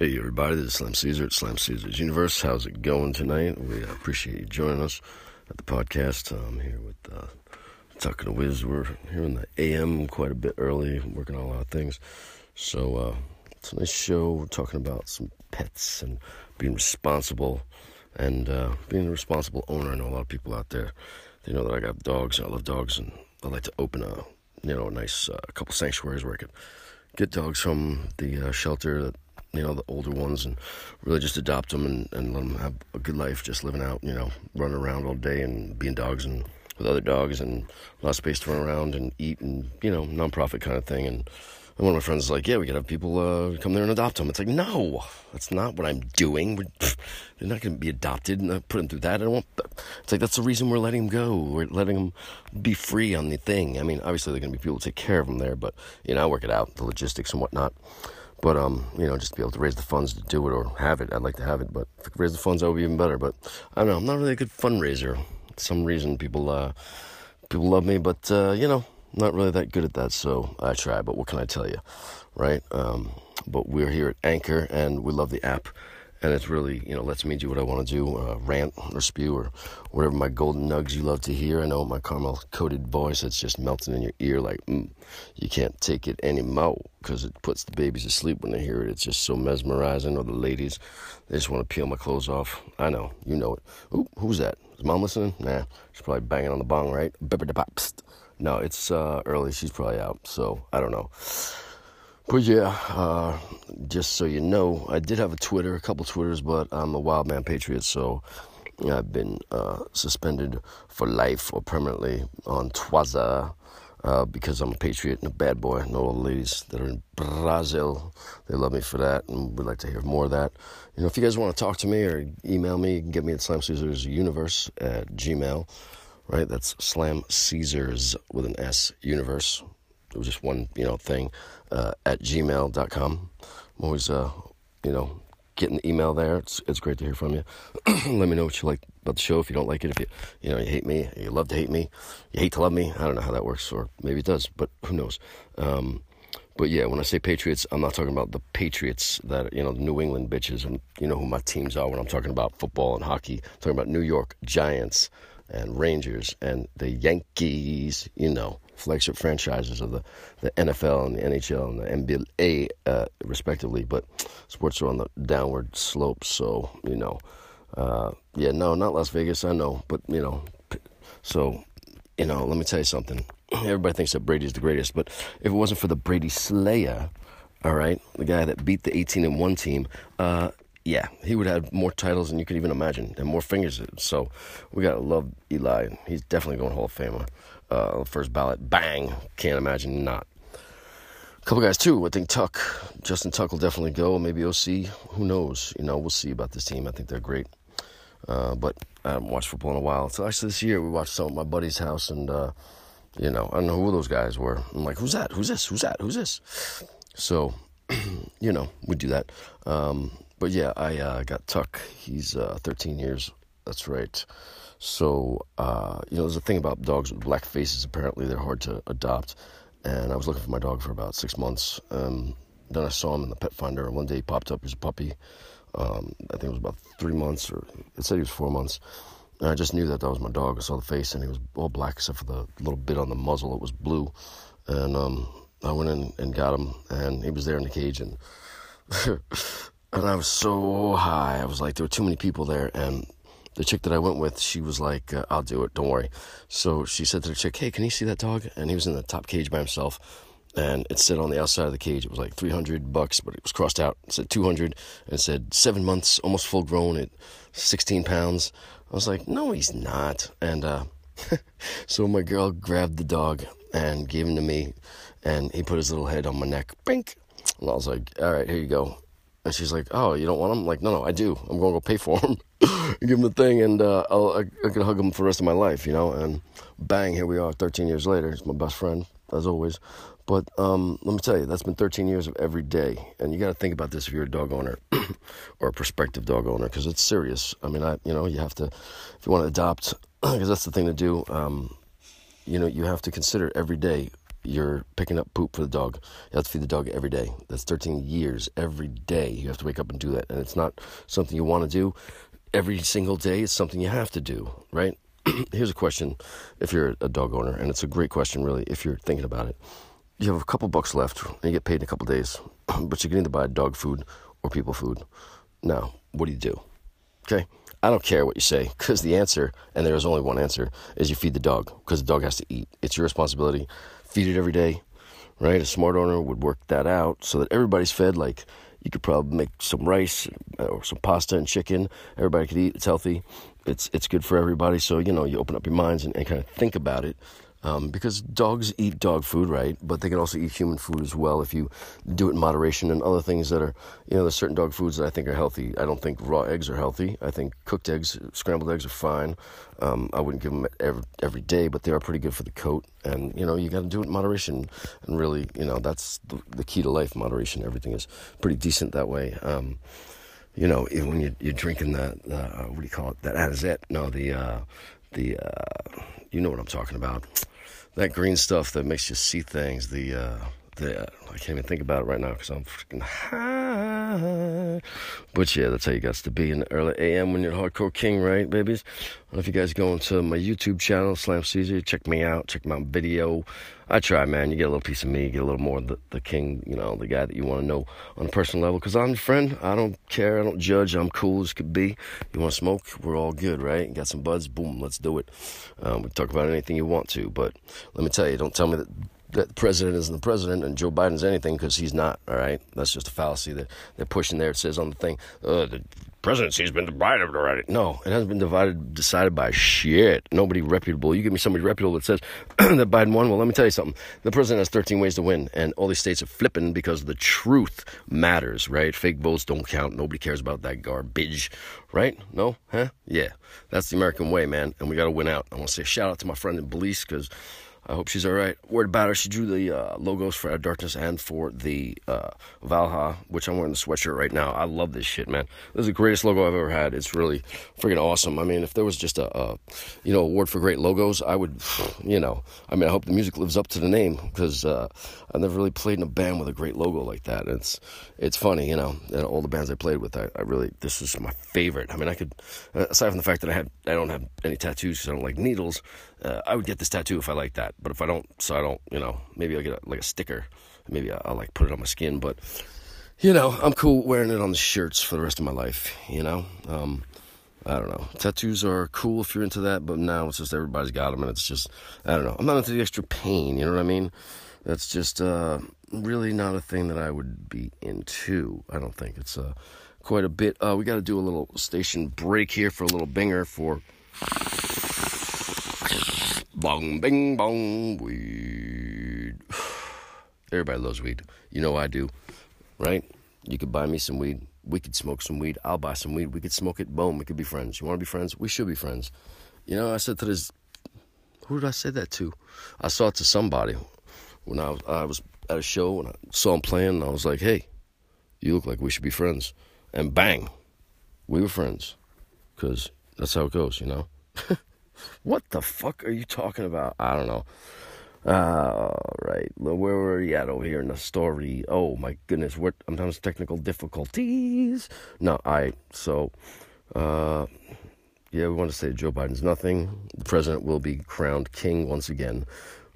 Hey everybody, this is Slam Caesar at Slam Caesar's Universe. How's it going tonight? We appreciate you joining us at the podcast. I'm here with uh, Talking to Wiz. We're here in the AM quite a bit early, working on a lot of things. So uh, it's a nice show. We're talking about some pets and being responsible and uh, being a responsible owner. I know a lot of people out there, they know that I got dogs and I love dogs and I like to open a, you know, a nice uh, couple sanctuaries where I could get dogs from the uh, shelter that you know, the older ones and really just adopt them and, and let them have a good life, just living out, you know, running around all day and being dogs and with other dogs and a lot of space to run around and eat and, you know, nonprofit kind of thing. And, and one of my friends is like, yeah, we could have people uh, come there and adopt them. It's like, no, that's not what I'm doing. We're, they're not going to be adopted and I put them through that. I don't want, it's like, that's the reason we're letting them go. We're letting them be free on the thing. I mean, obviously, there are going to be people to take care of them there, but, you know, I work it out, the logistics and whatnot. But um, you know, just to be able to raise the funds to do it or have it, I'd like to have it. But if I could raise the funds, that would be even better. But I don't know, I'm not really a good fundraiser. For some reason, people uh, people love me, but uh, you know, not really that good at that. So I try. But what can I tell you, right? Um, but we're here at Anchor, and we love the app and it's really you know lets me do what I want to do, uh, rant or spew or whatever my golden nugs you love to hear. I know my caramel coated voice that's just melting in your ear like mm, you can't take it anymore because it puts the babies to sleep when they hear it. It's just so mesmerizing. Or the ladies, they just want to peel my clothes off. I know, you know it. Ooh, who's that? Is mom listening? Nah, she's probably banging on the bong, right? No, it's uh, early. She's probably out, so I don't know. But yeah, uh, just so you know, I did have a Twitter, a couple Twitters, but I'm a wild man patriot, so I've been uh, suspended for life or permanently on Twitter uh, because I'm a patriot and a bad boy. Know all the ladies that are in Brazil, they love me for that, and we'd like to hear more of that. You know, if you guys want to talk to me or email me, you can get me at Slam Caesars Universe at Gmail, right? That's Slam Caesars with an S Universe it was just one, you know, thing uh, at gmail.com. I'm always, uh, you know, getting the email there. It's, it's great to hear from you. Let me know what you like about the show. If you don't like it, if you, you know, you hate me, you love to hate me, you hate to love me. I don't know how that works, or maybe it does, but who knows. Um, but yeah, when I say Patriots, I'm not talking about the Patriots that, you know, the New England bitches and, you know, who my teams are when I'm talking about football and hockey. I'm talking about New York Giants and Rangers and the Yankees, you know flagship franchises of the, the NFL and the NHL and the NBA, uh, respectively. But sports are on the downward slope, so you know, uh, yeah, no, not Las Vegas, I know, but you know, so you know, let me tell you something. Everybody thinks that Brady's the greatest, but if it wasn't for the Brady Slayer, all right, the guy that beat the 18 and one team, uh, yeah, he would have more titles than you could even imagine and more fingers. So we gotta love Eli. He's definitely going Hall of Famer uh, first ballot. Bang! Can't imagine not. A couple guys too. I think Tuck, Justin Tuck will definitely go. Maybe Osi. Who knows? You know, we'll see about this team. I think they're great. Uh, but I haven't watched football in a while. So actually, this year we watched some at my buddy's house, and uh, you know, I don't know who those guys were. I'm like, who's that? Who's this? Who's that? Who's this? So, you know, we do that. Um, but yeah, I uh, got Tuck. He's uh, 13 years. That's right. So, uh, you know, there's a thing about dogs with black faces. Apparently, they're hard to adopt. And I was looking for my dog for about six months. Um, then I saw him in the pet finder. And one day he popped up as a puppy. Um, I think it was about three months, or it said he was four months. And I just knew that that was my dog. I saw the face, and he was all black except for the little bit on the muzzle. It was blue. And um, I went in and got him, and he was there in the cage. And and I was so high. I was like, there were too many people there, and the chick that I went with, she was like, uh, I'll do it, don't worry. So she said to the chick, Hey, can you see that dog? And he was in the top cage by himself. And it said on the outside of the cage, it was like 300 bucks, but it was crossed out. It said 200, and it said seven months, almost full grown at 16 pounds. I was like, No, he's not. And uh, so my girl grabbed the dog and gave him to me, and he put his little head on my neck. Bink! And I was like, All right, here you go. And she's like, "Oh, you don't want him?" I'm like, "No, no, I do. I'm going to go pay for him, give him the thing, and uh, I'll, I, I can hug him for the rest of my life, you know." And bang, here we are, 13 years later. He's my best friend, as always. But um, let me tell you, that's been 13 years of every day, and you got to think about this if you're a dog owner or a prospective dog owner, because it's serious. I mean, I, you know, you have to, if you want to adopt, because that's the thing to do. Um, you know, you have to consider every day you're picking up poop for the dog. You have to feed the dog every day. That's 13 years every day. You have to wake up and do that. And it's not something you want to do every single day. It's something you have to do, right? Here's a question if you're a dog owner, and it's a great question, really, if you're thinking about it. You have a couple bucks left, and you get paid in a couple days, but you can either buy dog food or people food. Now, what do you do? Okay? I don't care what you say because the answer, and there is only one answer, is you feed the dog because the dog has to eat. It's your responsibility. Feed it every day, right? A smart owner would work that out so that everybody's fed. Like you could probably make some rice uh, or some pasta and chicken. Everybody could eat. It's healthy. It's it's good for everybody. So you know you open up your minds and, and kind of think about it. Um, because dogs eat dog food, right? But they can also eat human food as well if you do it in moderation and other things that are, you know, there's certain dog foods that I think are healthy. I don't think raw eggs are healthy. I think cooked eggs, scrambled eggs are fine. Um, I wouldn't give them every, every day, but they are pretty good for the coat. And, you know, you got to do it in moderation. And really, you know, that's the, the, key to life moderation. Everything is pretty decent that way. Um, you know, when you're, you're drinking that, uh, what do you call it? That Anisette? No, the, uh, the, uh, you know what I'm talking about that green stuff that makes you see things. The uh, uh, I can't even think about it right now because I'm freaking high. But yeah, that's how you got to be in the early AM when you're hardcore king, right, babies? I don't know if you guys go into my YouTube channel, Slam Caesar, check me out, check my video. I try, man. You get a little piece of me, get a little more of the, the king, you know, the guy that you want to know on a personal level. Because I'm your friend. I don't care. I don't judge. I'm cool as could be. You want to smoke? We're all good, right? You got some buds? Boom, let's do it. Um, we talk about anything you want to. But let me tell you, don't tell me that that the president isn't the president and Joe Biden's anything because he's not. All right, that's just a fallacy that they're pushing there. It says on the thing, uh, the presidency's been divided already. No, it hasn't been divided, decided by shit. Nobody reputable. You give me somebody reputable that says that Biden won. Well, let me tell you something. The president has 13 ways to win, and all these states are flipping because the truth matters. Right? Fake votes don't count. Nobody cares about that garbage. Right? No? Huh? Yeah. That's the American way, man. And we got to win out. I want to say shout out to my friend in Belize because I hope she's all right. Word about her, she drew the uh, logos for Our Darkness and for the uh, Valha, which I'm wearing the sweatshirt right now. I love this shit, man. This is the greatest logo I've ever had. It's really freaking awesome. I mean, if there was just a, a you know award for great logos, I would, you know, I mean, I hope the music lives up to the name because uh, I've never really played in a band with a great logo like that. It's it's funny, you know. And all the bands I played with, I, I really this is my favorite. I mean, I could aside from the fact that I had I don't have any tattoos because I don't like needles. Uh, I would get this tattoo if I like that. But if I don't, so I don't, you know, maybe I'll get a, like a sticker. Maybe I'll, I'll, like put it on my skin. But, you know, I'm cool wearing it on the shirts for the rest of my life, you know? Um, I don't know. Tattoos are cool if you're into that, but now it's just everybody's got them, and it's just, I don't know. I'm not into the extra pain, you know what I mean? That's just uh, really not a thing that I would be into. I don't think it's uh, quite a bit. Uh, we got to do a little station break here for a little binger for Bong, bing, bong, weed. Everybody loves weed. You know I do, right? You could buy me some weed. We could smoke some weed. I'll buy some weed. We could smoke it. Boom. We could be friends. You want to be friends? We should be friends. You know, I said to this. Who did I say that to? I saw it to somebody when I was, I was at a show and I saw him playing. And I was like, hey, you look like we should be friends. And bang, we were friends. Because that's how it goes, you know? What the fuck are you talking about? I don't know. Uh, right. Where were we at over here in the story? Oh my goodness. What? I'm having technical difficulties. No, I. So, uh, yeah, we want to say Joe Biden's nothing. The president will be crowned king once again.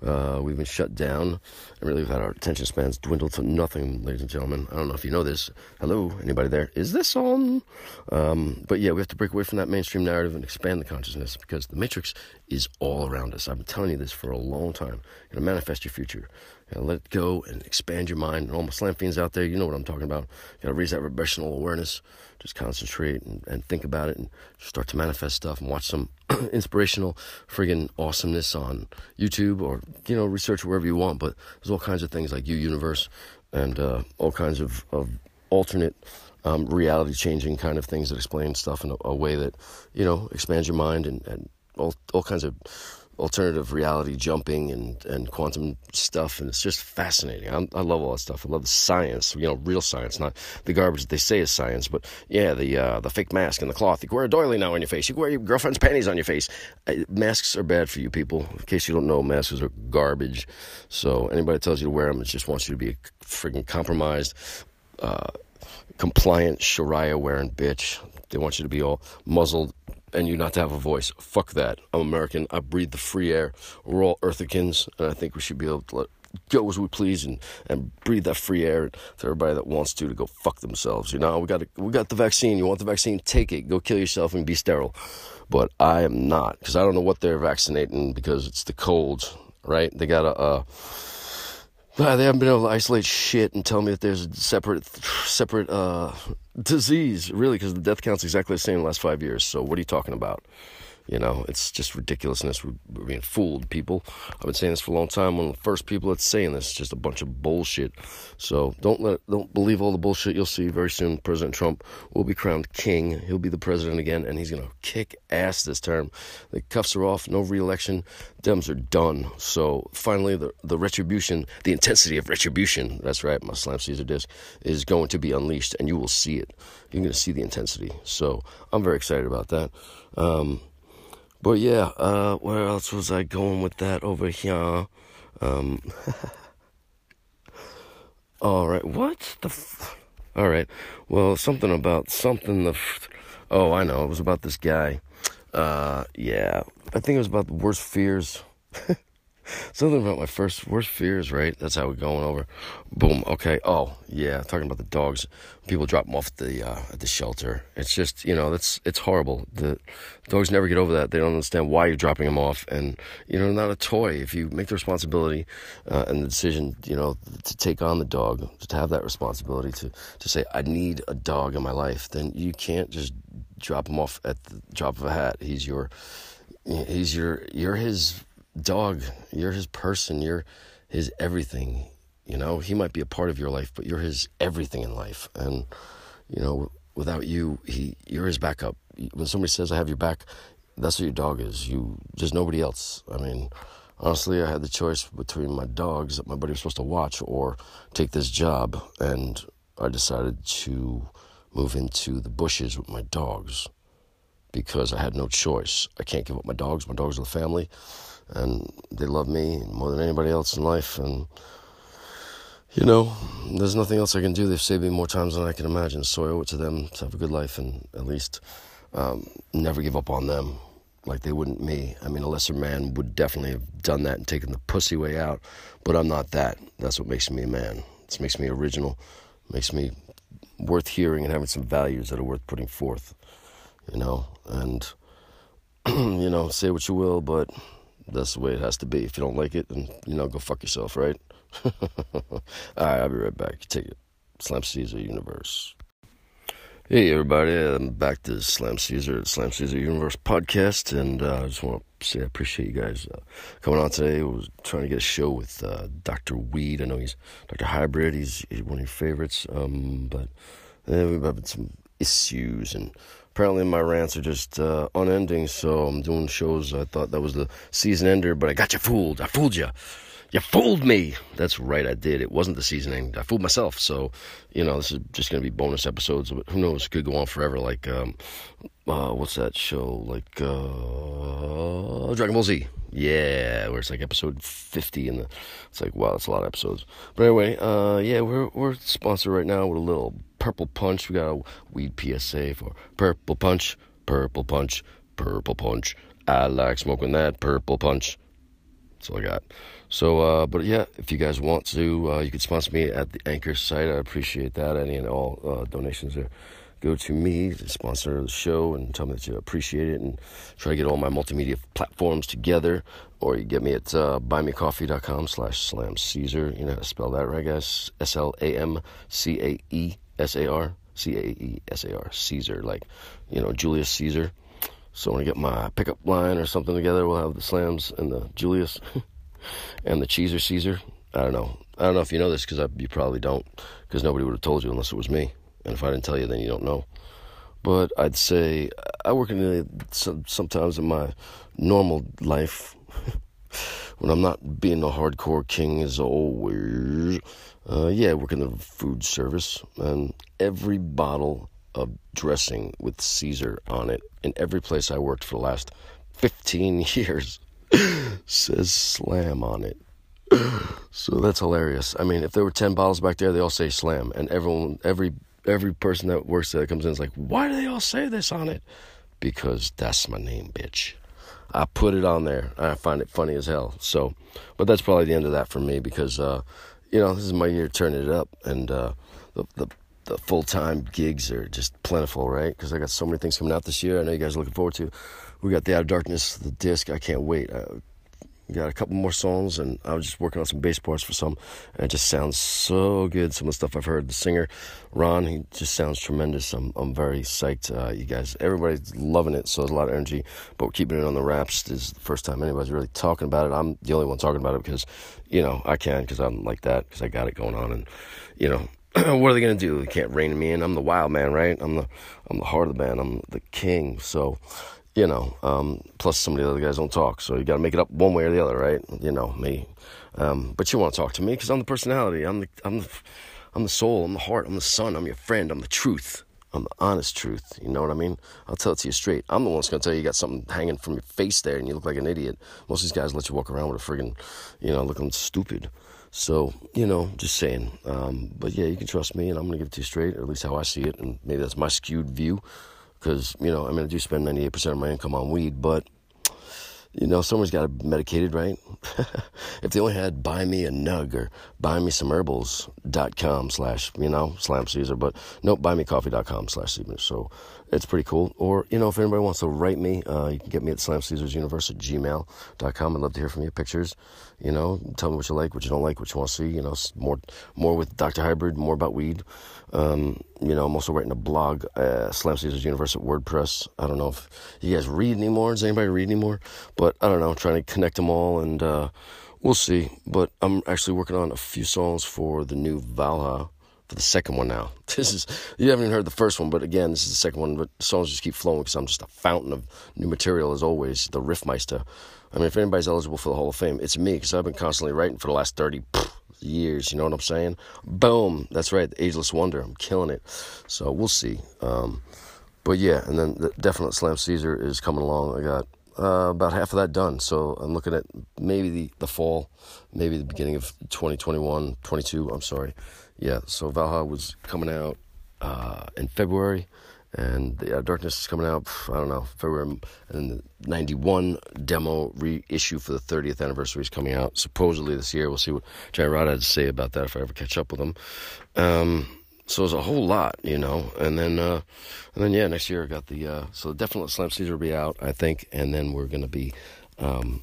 Uh, we've been shut down, and really we've had our attention spans dwindled to nothing, ladies and gentlemen. I don't know if you know this. Hello, anybody there? Is this on? Um, but yeah, we have to break away from that mainstream narrative and expand the consciousness because the matrix is all around us. I've been telling you this for a long time. You're gonna manifest your future. You gotta let it go and expand your mind. And all my slam fiends out there, you know what I'm talking about. You gotta raise that vibrational awareness. Just concentrate and, and think about it and start to manifest stuff and watch some inspirational friggin' awesomeness on YouTube or, you know, research wherever you want. But there's all kinds of things like You Universe and uh, all kinds of, of alternate um, reality changing kind of things that explain stuff in a, a, way that, you know, expands your mind and, and all, all kinds of alternative reality jumping and, and quantum stuff, and it's just fascinating. I, I love all that stuff. I love the science, you know, real science, not the garbage that they say is science. But yeah, the uh, the fake mask and the cloth. You can wear a doily now on your face. You can wear your girlfriend's panties on your face. Uh, masks are bad for you people. In case you don't know, masks are garbage. So anybody tells you to wear them, it just wants you to be a freaking compromised. Uh, compliant Sharia wearing bitch. They want you to be all muzzled and you not to have a voice. Fuck that. I'm American. I breathe the free air. We're all Earthicans, and I think we should be able to let go as we please and, and breathe that free air to everybody that wants to to go fuck themselves. You know, we got we got the vaccine. You want the vaccine? Take it. Go kill yourself and be sterile. But I am not because I don't know what they're vaccinating because it's the cold, right? They got a. They haven't been able to isolate shit and tell me that there's a separate, separate uh, disease, really, because the death count's exactly the same in the last five years. So what are you talking about? You know, it's just ridiculousness. We're, we're, being fooled, people. I've been saying this for a long time. One of the first people that's saying this. Is just a bunch of bullshit. So don't let, don't believe all the bullshit you'll see very soon. President Trump will be crowned king. He'll be the president again, and he's gonna kick ass this term. The cuffs are off. No reelection. Dems are done. So finally, the the retribution, the intensity of retribution. That's right. My Slam Caesar disc is going to be unleashed, and you will see it. You're gonna see the intensity. So I'm very excited about that. Um, but yeah, uh, where else was I going with that over here? Um, all right, what the? F- all right, well, something about something. The f- oh, I know, it was about this guy. Uh, yeah, I think it was about the worst fears. Something about my first worst fears, right? That's how we're going over. Boom. Okay. Oh, yeah. Talking about the dogs. People drop them off at the uh, at the shelter. It's just you know that's it's horrible. The dogs never get over that. They don't understand why you're dropping them off, and you know not a toy. If you make the responsibility uh, and the decision, you know, to take on the dog, to have that responsibility to to say I need a dog in my life, then you can't just drop him off at the drop of a hat. He's your he's your you're his dog, you're his person, you're his everything. You know, he might be a part of your life, but you're his everything in life. And, you know, without you, he you're his backup. When somebody says I have your back, that's what your dog is. You there's nobody else. I mean, honestly, I had the choice between my dogs that my buddy was supposed to watch or take this job, and I decided to move into the bushes with my dogs because I had no choice. I can't give up my dogs. My dogs are the family and they love me more than anybody else in life. And you know, there's nothing else I can do. They've saved me more times than I can imagine, so I owe it to them to have a good life and at least um, never give up on them like they wouldn't me. I mean, a lesser man would definitely have done that and taken the pussy way out, but I'm not that. That's what makes me a man. This makes me original, makes me worth hearing and having some values that are worth putting forth, you know, and, you know, say what you will, but that's the way it has to be. If you don't like it, then you know, go fuck yourself, right? All right, I'll be right back. Take it. Slam Caesar Universe. Hey everybody, I'm back to Slam Caesar, Slam Caesar Universe podcast, and uh, I just want to say I appreciate you guys uh, coming on today. I was trying to get a show with uh, Dr. Weed. I know he's Dr. Hybrid. He's, he's one of your favorites, um, but uh, we've had some issues and apparently my rants are just uh, unending. So I'm doing shows. I thought that was the season ender, but I got you fooled. I fooled you. You fooled me. That's right, I did. It wasn't the season end. I fooled myself. So, you know, this is just going to be bonus episodes. But who knows? It could go on forever. Like, um, uh, what's that show? Like, uh, Dragon Ball Z. Yeah, where it's like episode 50, and it's like, wow, that's a lot of episodes. But anyway, uh, yeah, we're, we're sponsored right now with a little Purple Punch. We got a weed PSA for Purple Punch, Purple Punch, Purple Punch. I like smoking that Purple Punch. That's all I got. So, uh, but yeah, if you guys want to, uh, you can sponsor me at the Anchor site. I appreciate that. Any and all uh, donations are go to me to sponsor the show and tell me that you appreciate it and try to get all my multimedia platforms together. Or you get me at uh, buymecoffee.com slash slam Caesar. You know how to spell that, right, guys? S L A M C A E S A R C A E S A R Caesar, like you know Julius Caesar. So when I get my pickup line or something together, we'll have the slams and the Julius and the Cheeser Caesar. I don't know. I don't know if you know this because you probably don't, because nobody would have told you unless it was me. And if I didn't tell you, then you don't know. But I'd say I work in the, sometimes in my normal life, when I'm not being a hardcore king as always. Uh, yeah, I work in the food service, and every bottle of dressing with Caesar on it in every place I worked for the last 15 years says slam on it. So that's hilarious. I mean, if there were 10 bottles back there, they all say slam, and everyone, every every person that works there that comes in is like, why do they all say this on it? Because that's my name, bitch. I put it on there. I find it funny as hell. So, but that's probably the end of that for me because, uh, you know, this is my year turning it up, and uh, the the, the full time gigs are just plentiful, right? Because I got so many things coming out this year. I know you guys are looking forward to. We got the Out of Darkness, the disc. I can't wait. I, got a couple more songs, and I was just working on some bass parts for some, and it just sounds so good. Some of the stuff I've heard. The singer, Ron, he just sounds tremendous. I'm I'm very psyched. Uh, you guys, everybody's loving it, so there's a lot of energy. But we're keeping it on the wraps. This is the first time anybody's really talking about it. I'm the only one talking about it because, you know, I can because I'm like that because I got it going on, and you know. what are they gonna do? They can't rein me in. I'm the wild man, right? I'm the I'm the heart of the band. I'm the king. So you know, um, plus some of the other guys don't talk, so you got to make it up one way or the other, right? You know me, um, but you want to talk to me because I'm the personality, I'm the, I'm the, I'm the soul, I'm the heart, I'm the sun, I'm your friend, I'm the truth, I'm the honest truth. You know what I mean? I'll tell it to you straight. I'm the one that's gonna tell you you got something hanging from your face there, and you look like an idiot. Most of these guys let you walk around with a friggin', you know, looking stupid. So, you know, just saying. Um, but yeah, you can trust me, and I'm going to give it to you straight, or at least how I see it. And maybe that's my skewed view because you know I mean I do spend 98% of my income on weed, but you know someone's got to medicated, right? if they only had buy me a nug or buy me some herbals.com slash you know slam Caesar, but nope, buymecoffee.com slash Caesar. So it's pretty cool. Or you know if anybody wants to write me, uh, you can get me at slam Caesars Universe at gmail.com. I'd love to hear from you. Pictures, you know, tell me what you like, what you don't like, what you want to see. You know, more more with Dr. Hybrid, more about weed. Um, you know, I'm also writing a blog, uh, Slam Caesars Universe at WordPress. I don't know if you guys read anymore. Does anybody read anymore? But I don't know. I'm trying to connect them all, and uh, we'll see. But I'm actually working on a few songs for the new Valhalla for the second one now. This is you haven't even heard the first one, but again, this is the second one. But songs just keep flowing because I'm just a fountain of new material as always. The Riffmeister. I mean, if anybody's eligible for the Hall of Fame, it's me because I've been constantly writing for the last thirty years. You know what I'm saying? Boom. That's right. The Ageless Wonder. I'm killing it. So we'll see. Um, but yeah, and then the Definite Slam Caesar is coming along. I got uh, about half of that done. So I'm looking at maybe the, the fall, maybe the beginning of 2021, 22. I'm sorry. Yeah. So Valhalla was coming out uh, in February and the uh, Darkness is coming out. I don't know February, and the '91 demo reissue for the 30th anniversary is coming out supposedly this year. We'll see what Jerry Rod had to say about that if I ever catch up with him. Um, so there's a whole lot, you know, and then uh, and then yeah, next year I got the uh, so definitely Slam Caesar will be out, I think, and then we're gonna be um,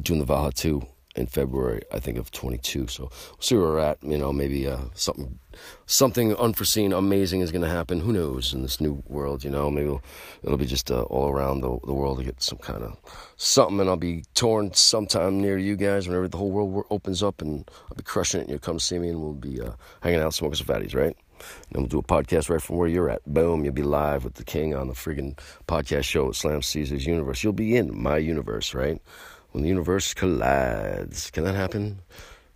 doing the Valhalla 2 in February, I think of 22. So we'll see where we're at. You know, maybe uh, something something unforeseen, amazing is going to happen. Who knows in this new world? You know, maybe it'll, it'll be just uh, all around the, the world to get some kind of something, and I'll be torn sometime near you guys whenever the whole world opens up, and I'll be crushing it. And you'll come see me, and we'll be uh, hanging out, smoking some fatties, right? And we'll do a podcast right from where you're at. Boom, you'll be live with the king on the friggin' podcast show at Slam Caesar's Universe. You'll be in my universe, right? when the universe collides. Can that happen?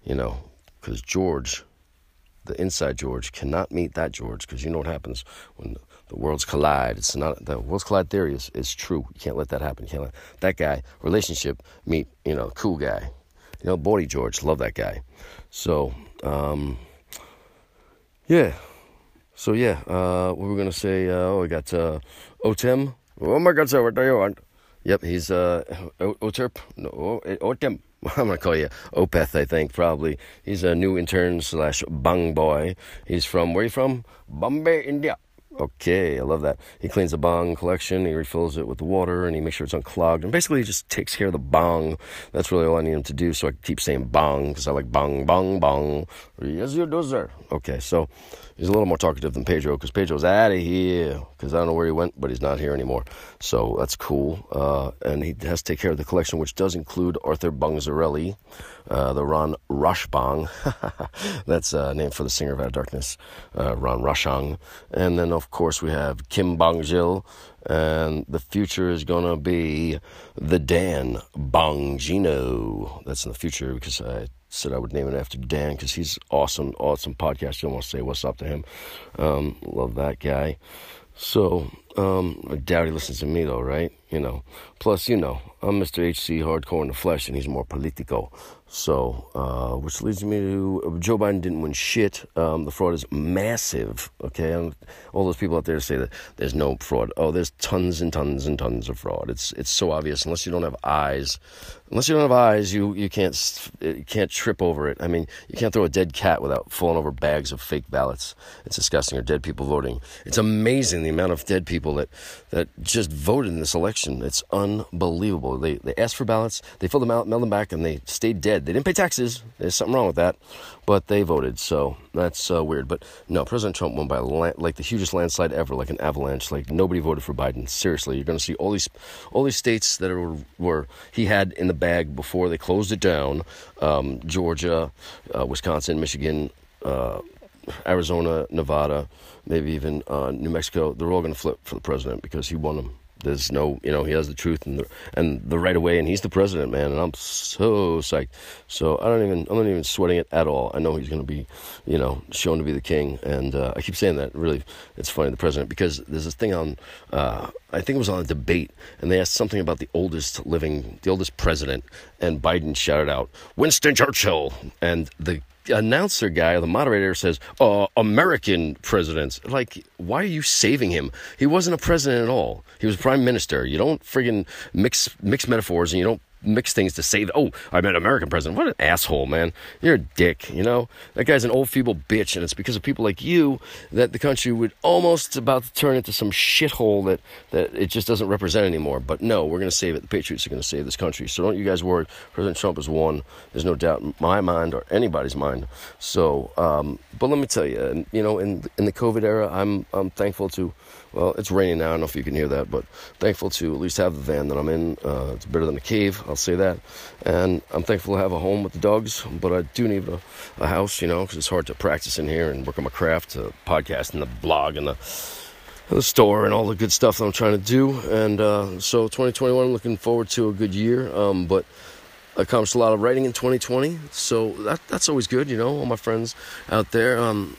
You know, because George, the inside George, cannot meet that George because you know what happens when the worlds collide. It's not the worlds collide theory is, is true. You can't let that happen. You can't let that guy relationship meet you know cool guy. You know, Boy George, love that guy. So, um, yeah. So yeah, uh, what we're gonna say? Uh, oh, we got uh, Otem. Oh my God, sir, what do you want? Yep, he's uh, Oterp. No, Otem. I'm gonna call you Opeth. I think probably he's a new intern slash bang boy. He's from where you from? Bombay, India. Okay, I love that. He cleans the bong collection, he refills it with water, and he makes sure it's unclogged. And basically, he just takes care of the bong. That's really all I need him to do. So I keep saying bong because I like bong, bong, bong. Yes, you do, sir. Okay, so He's a little more talkative than Pedro because Pedro's out of here because I don't know where he went, but he's not here anymore. So that's cool. Uh, and he has to take care of the collection, which does include Arthur Bongzarelli, uh, the Ron Rashbang. that's a name for the singer of Out of Darkness, uh, Ron Roshang. And then, of course, we have Kim Bongjil, and the future is going to be the Dan Bongino. That's in the future because I said I would name it after Dan because he's awesome, awesome podcast. You want to say what's up to him. Um, love that guy. So, um, I doubt he listens to me though, right? You know. Plus, you know, I'm Mr. HC Hardcore in the flesh, and he's more political. So, uh, which leads me to Joe Biden didn't win shit. Um, the fraud is massive. Okay, all those people out there say that there's no fraud. Oh, there's tons and tons and tons of fraud. It's it's so obvious. Unless you don't have eyes, unless you don't have eyes, you you can't you can't trip over it. I mean, you can't throw a dead cat without falling over bags of fake ballots. It's disgusting. Or dead people voting. It's amazing the amount of dead people that that just voted in this election. It's unbelievable. They they asked for ballots, they filled them out, mailed them back, and they stayed dead. They didn't pay taxes. There's something wrong with that, but they voted, so that's uh, weird. But no, President Trump won by like the hugest landslide ever, like an avalanche. Like nobody voted for Biden. Seriously, you're going to see all these all these states that are, were he had in the bag before they closed it down: um, Georgia, uh, Wisconsin, Michigan. Uh, Arizona, Nevada, maybe even uh, New Mexico, they're all going to flip for the president because he won them there's no, you know, he has the truth and the and the right of way, and he's the president, man. And I'm so psyched. So I don't even, I'm not even sweating it at all. I know he's going to be, you know, shown to be the king. And uh, I keep saying that. Really, it's funny, the president, because there's this thing on, uh, I think it was on a debate, and they asked something about the oldest living, the oldest president, and Biden shouted out, Winston Churchill, and the announcer guy, the moderator says, uh, American presidents. Like, why are you saving him? He wasn't a president at all. He was prime minister. You don't friggin' mix mix metaphors and you don't mix things to say, oh, I met an American president. What an asshole, man. You're a dick, you know? That guy's an old, feeble bitch, and it's because of people like you that the country would almost about to turn into some shithole that, that it just doesn't represent anymore. But no, we're going to save it. The Patriots are going to save this country. So don't you guys worry. President Trump has won. There's no doubt in my mind or anybody's mind. So, um, but let me tell you, you know, in, in the COVID era, I'm, I'm thankful to well, it's raining now. I don't know if you can hear that, but thankful to at least have the van that I'm in. Uh, it's better than a cave, I'll say that. And I'm thankful to have a home with the dogs, but I do need a, a house, you know, because it's hard to practice in here and work on my craft, to podcast and the blog and the the store and all the good stuff that I'm trying to do. And uh, so 2021, I'm looking forward to a good year. Um, but I accomplished a lot of writing in 2020, so that that's always good. You know, all my friends out there. Um,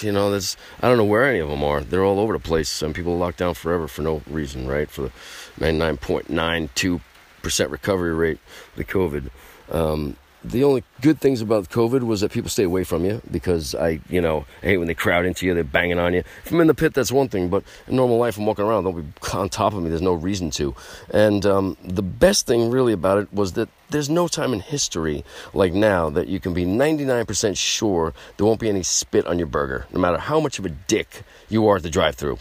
you know, there's I don't know where any of them are. They're all over the place. Some people locked down forever for no reason, right? For the 99.92 percent recovery rate with COVID. Um, the only good things about COVID was that people stay away from you because I, you know, I hate when they crowd into you, they're banging on you. If I'm in the pit, that's one thing, but in normal life, I'm walking around, they'll be on top of me. There's no reason to. And um, the best thing really about it was that there's no time in history like now that you can be 99% sure there won't be any spit on your burger, no matter how much of a dick you are at the drive-through.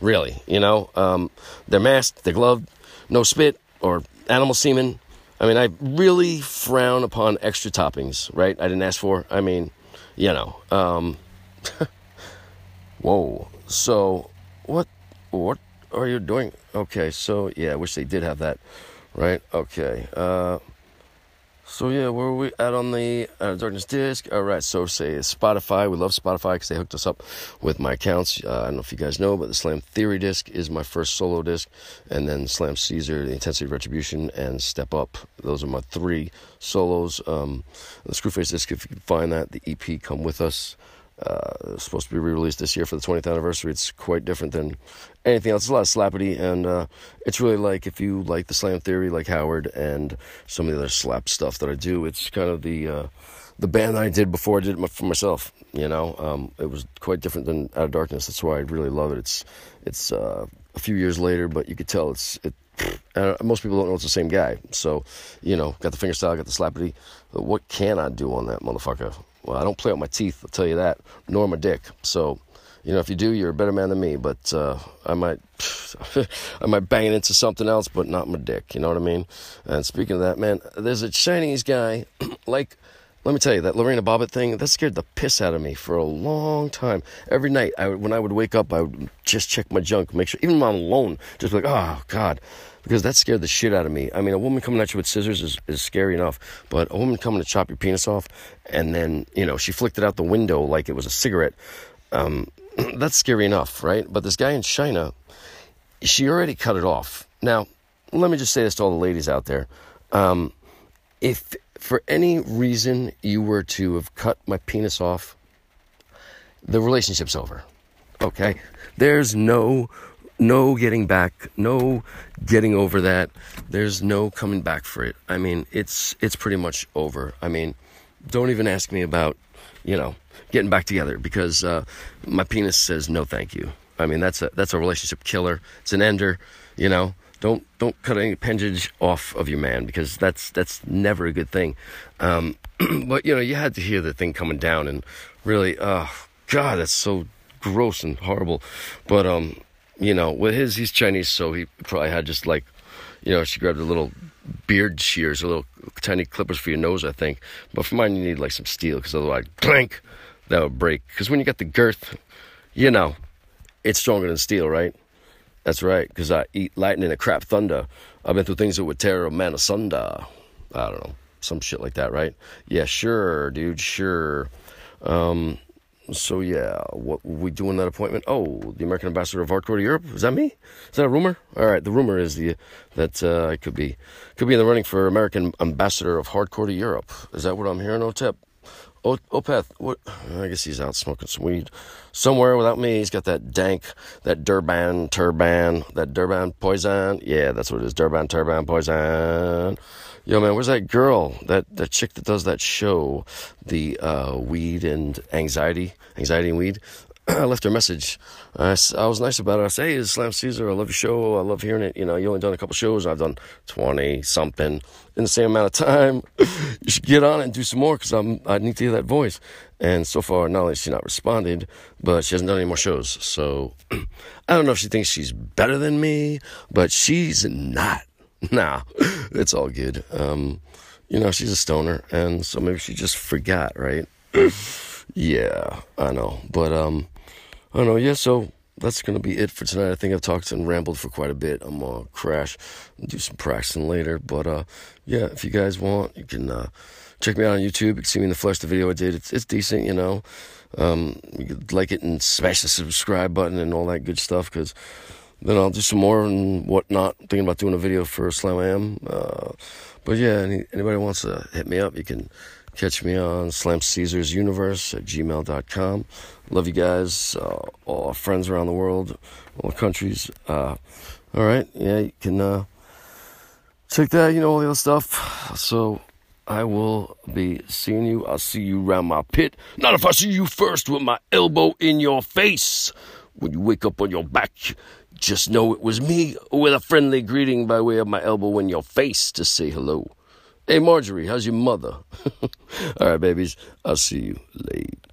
Really, you know, um, they're masked, they're gloved, no spit or animal semen I mean, I really frown upon extra toppings, right? I didn't ask for. I mean, you know. Um, whoa. So, what? What are you doing? Okay. So, yeah, I wish they did have that, right? Okay. Uh, so yeah, where are we at on the uh, Darkness disc? All right, so say Spotify. We love Spotify because they hooked us up with my accounts. Uh, I don't know if you guys know, but the Slam Theory disc is my first solo disc, and then Slam Caesar, the Intensity of Retribution, and Step Up. Those are my three solos. Um, the Screwface disc, if you can find that, the EP Come With Us. Uh, supposed to be re-released this year for the 20th anniversary. It's quite different than anything else. It's a lot of slappity, and uh, it's really like if you like the slam theory, like Howard, and some of the other slap stuff that I do. It's kind of the uh, the band that I did before I did it for myself. You know, um, it was quite different than Out of Darkness. That's why I really love it. It's it's uh, a few years later, but you could tell it's it. most people don't know it's the same guy. So, you know, got the fingerstyle, got the slappity. What can I do on that motherfucker? Well, I don't play with my teeth, I'll tell you that, nor my dick. So, you know, if you do, you're a better man than me. But uh, I might, I might bang it into something else, but not my dick. You know what I mean? And speaking of that, man, there's a Chinese guy, like let me tell you that Lorena Bobbitt thing that scared the piss out of me for a long time. Every night, I, when I would wake up, I would just check my junk, make sure, even when I'm alone, just like, oh God, because that scared the shit out of me. I mean, a woman coming at you with scissors is, is scary enough, but a woman coming to chop your penis off, and then you know she flicked it out the window like it was a cigarette. Um, that's scary enough, right? But this guy in China, she already cut it off. Now, let me just say this to all the ladies out there. Um, if for any reason you were to have cut my penis off, the relationship's over. Okay? There's no no getting back, no getting over that. There's no coming back for it. I mean, it's it's pretty much over. I mean, don't even ask me about, you know, getting back together because uh, my penis says no, thank you. I mean, that's a that's a relationship killer. It's an ender. You know, don't don't cut any appendage off of your man because that's that's never a good thing. Um, but you know, you had to hear the thing coming down, and really, oh God, that's so gross and horrible. But um, you know, with his, he's Chinese, so he probably had just like, you know, she grabbed a little beard shears, a little tiny clippers for your nose, I think. But for mine, you need like some steel because otherwise, clank, that would break. Because when you got the girth, you know, it's stronger than steel, right? That's right, because I eat lightning and crap thunder. I've been through things that would tear a man asunder. I don't know, some shit like that, right? Yeah, sure, dude, sure. Um, so yeah, what we doing that appointment? Oh, the American ambassador of hardcore to Europe. Is that me? Is that a rumor? All right, the rumor is the that uh, I could be could be in the running for American ambassador of hardcore to Europe. Is that what I'm hearing? Otep? O- Opeth, what? I guess he's out smoking some weed somewhere without me. He's got that dank, that Durban turban, that Durban poison. Yeah, that's what it is. Durban turban poison. Yo, man, where's that girl? That that chick that does that show, the uh, weed and anxiety, anxiety and weed. I left her a message. I, I was nice about it. I say, hey, Slam Caesar. I love your show. I love hearing it. You know, you only done a couple shows. I've done 20 something in the same amount of time. you should get on it and do some more because I'm, I need to hear that voice. And so far, not only has she not responded, but she hasn't done any more shows. So I don't know if she thinks she's better than me, but she's not. nah, it's all good. Um, you know, she's a stoner, and so maybe she just forgot, right? yeah, I know. But um, I don't know. Yeah, so that's gonna be it for tonight. I think I've talked and rambled for quite a bit. I'm gonna crash and do some practicing later. But uh, yeah, if you guys want, you can uh, check me out on YouTube. You can see me in the flesh. The video I did, it's it's decent, you know. Um, you could like it and smash the subscribe button and all that good stuff because then I'll do some more and whatnot. Thinking about doing a video for Slam Am. Uh, but yeah, any, anybody wants to hit me up, you can catch me on Slam Caesars Universe at gmail.com. Love you guys, uh, all our friends around the world, all countries. Uh, all right, yeah, you can uh, that, you know, all the other stuff. So I will be seeing you. I'll see you around my pit. Not if I see you first with my elbow in your face. When you wake up on your back, just know it was me with a friendly greeting by way of my elbow in your face to say hello. Hey, Marjorie, how's your mother? All right, babies, I'll see you later.